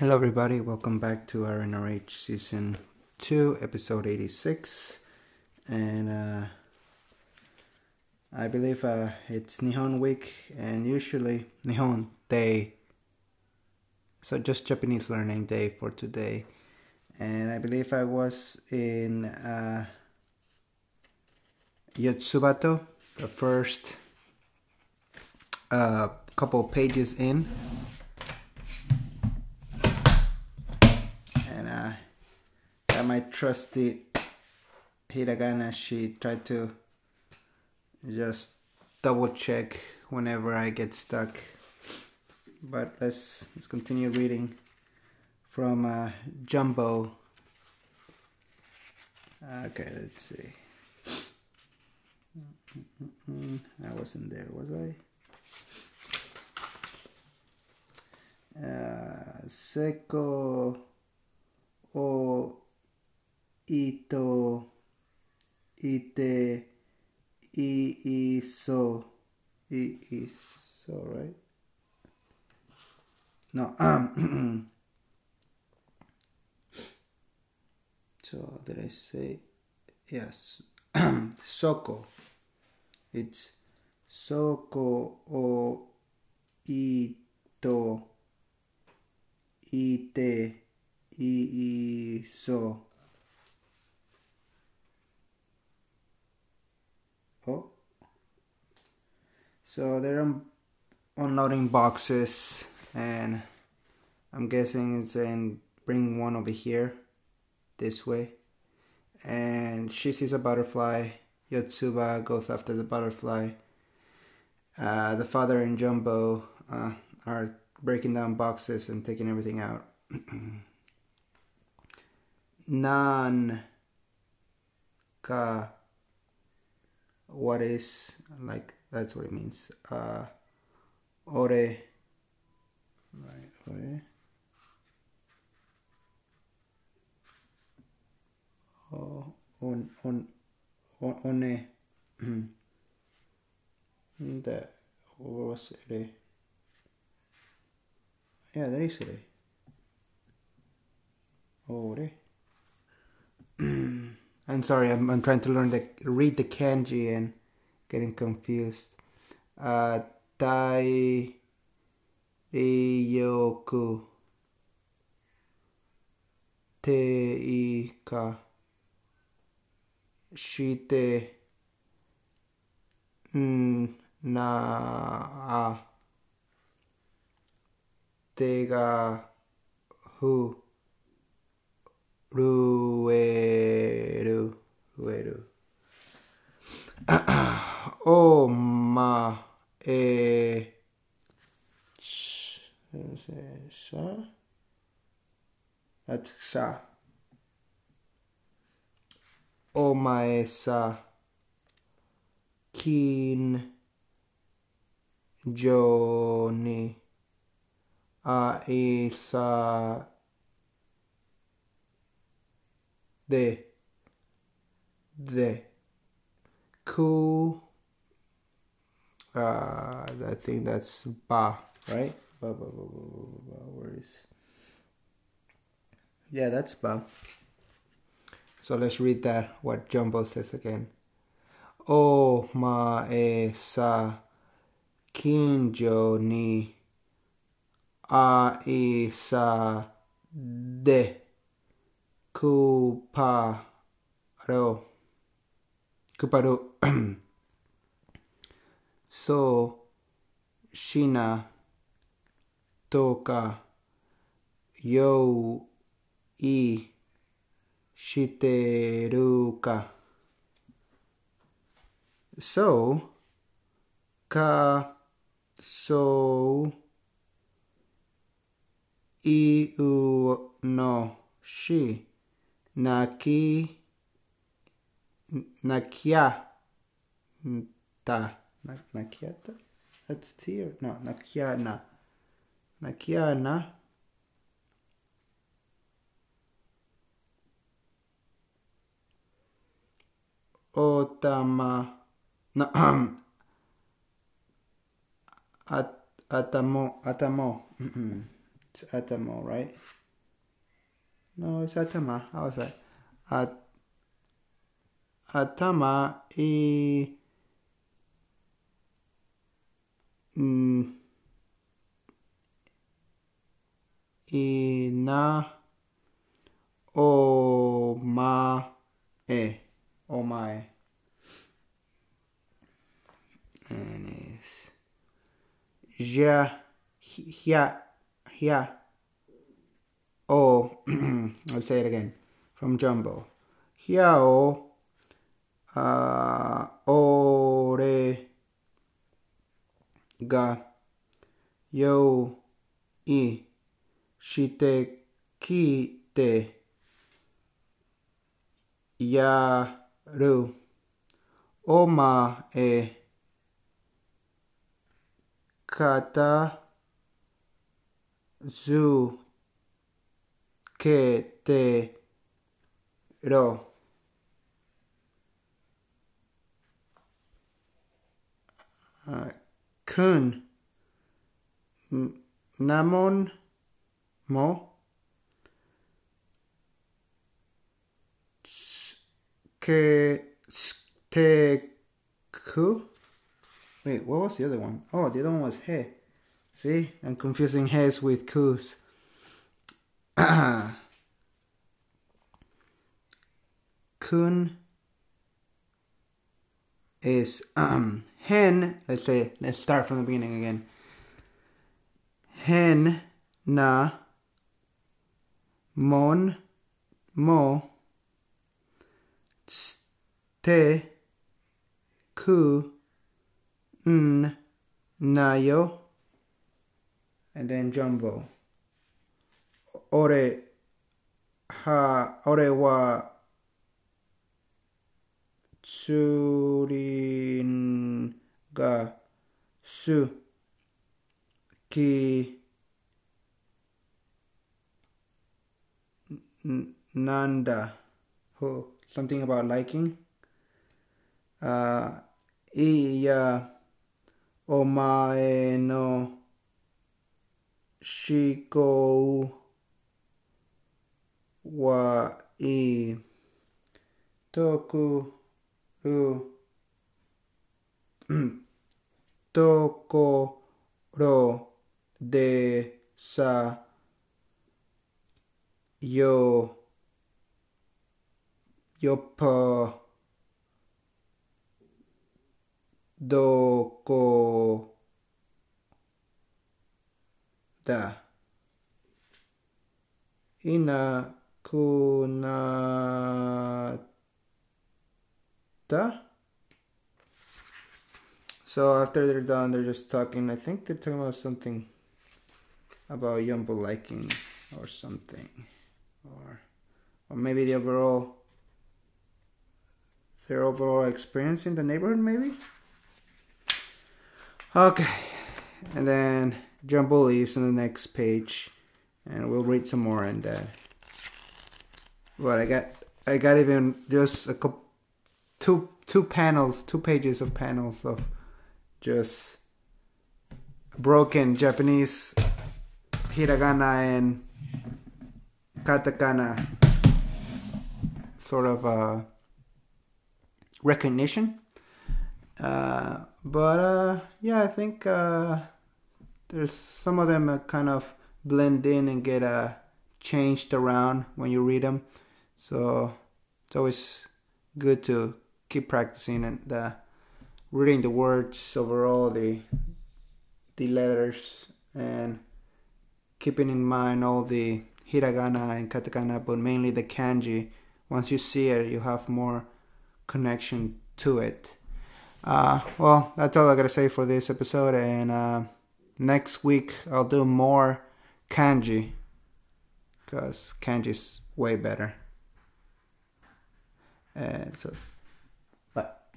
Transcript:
Hello, everybody. Welcome back to RNRH Season 2, Episode 86. And uh, I believe uh, it's Nihon Week, and usually Nihon Day. So, just Japanese learning day for today. And I believe I was in uh, Yotsubato, the first uh, couple pages in. And uh, got my trusty hiragana. She tried to just double check whenever I get stuck. But let's let's continue reading from uh, Jumbo. Okay, let's see. I wasn't there, was I? Uh, Seko o ito ite i iso i iso right no um so did i say yes. Soko it's soko o ito ite i iso oh so they're unloading boxes and i'm guessing it's saying bring one over here this way. And she sees a butterfly. Yotsuba goes after the butterfly. Uh, the father and jumbo uh, are breaking down boxes and taking everything out. Nan ka what is like that's what it means. Uh ore. Right. Ore. Oh, on on on one that what was it yeah that is it ore I'm sorry, I'm, I'm trying to learn the read the kanji and getting confused. Uh, tai ryoku te ika shite. Na a. Te ga hu rueru rueru. O oh, ma eh, e sa that's sa. O ma e sa. Kin joni. Ah, eh, A e sa de de cool uh i think that's ba right? Ba ba ba ba ba ba, ba. where is yeah that's ba. So let's read that what jumbo says again. Oh ma e sa kinjo ni. A e sa de kuparo kuparo so shina toka yo i shiteru ka so ka so i u no shi naki nakia ta nakiata? That's here no nakiana. Nakiana. Otama no at, atamo atamo. It's Atamo, right? No, it's Atama. I was right. At Atama y mm, y na o ma e o mae and is ja yeah yeah oh I'll say it again. From Jumbo. Hiao uh, ore ga yo i shite kite yaru oma e kata zu ke te ro. Kun. Namon mo. Ke te ku wait what was the other one? Oh the other one was he. See i'm confusing he's with kus kun is um hen let's say let's start from the beginning again. Hen na mon mo te ku n nayo and then jumbo ore ha ore wa tsurin ga su ki nanda who something about liking uh iya omae no shiko wa i toku ru tokoro de sa yo yopa doko da. Ina kunata so after they're done they're just talking. I think they're talking about something about Yumbo liking or something. Or or maybe the overall their overall experience in the neighborhood maybe? Okay. And then Jumbo leaves on the next page and we'll read some more and that but I got I got even just a couple two two panels two pages of panels of just broken Japanese hiragana and katakana sort of uh, recognition. Uh, but uh, yeah, I think uh, there's some of them kind of blend in and get uh, changed around when you read them. So it's always good to keep practicing and uh, reading the words overall, the the letters, and keeping in mind all the hiragana and katakana, but mainly the kanji. Once you see it, you have more connection to it. Uh, well, that's all I gotta say for this episode, and uh, next week I'll do more kanji because kanji is way better. Eh, and so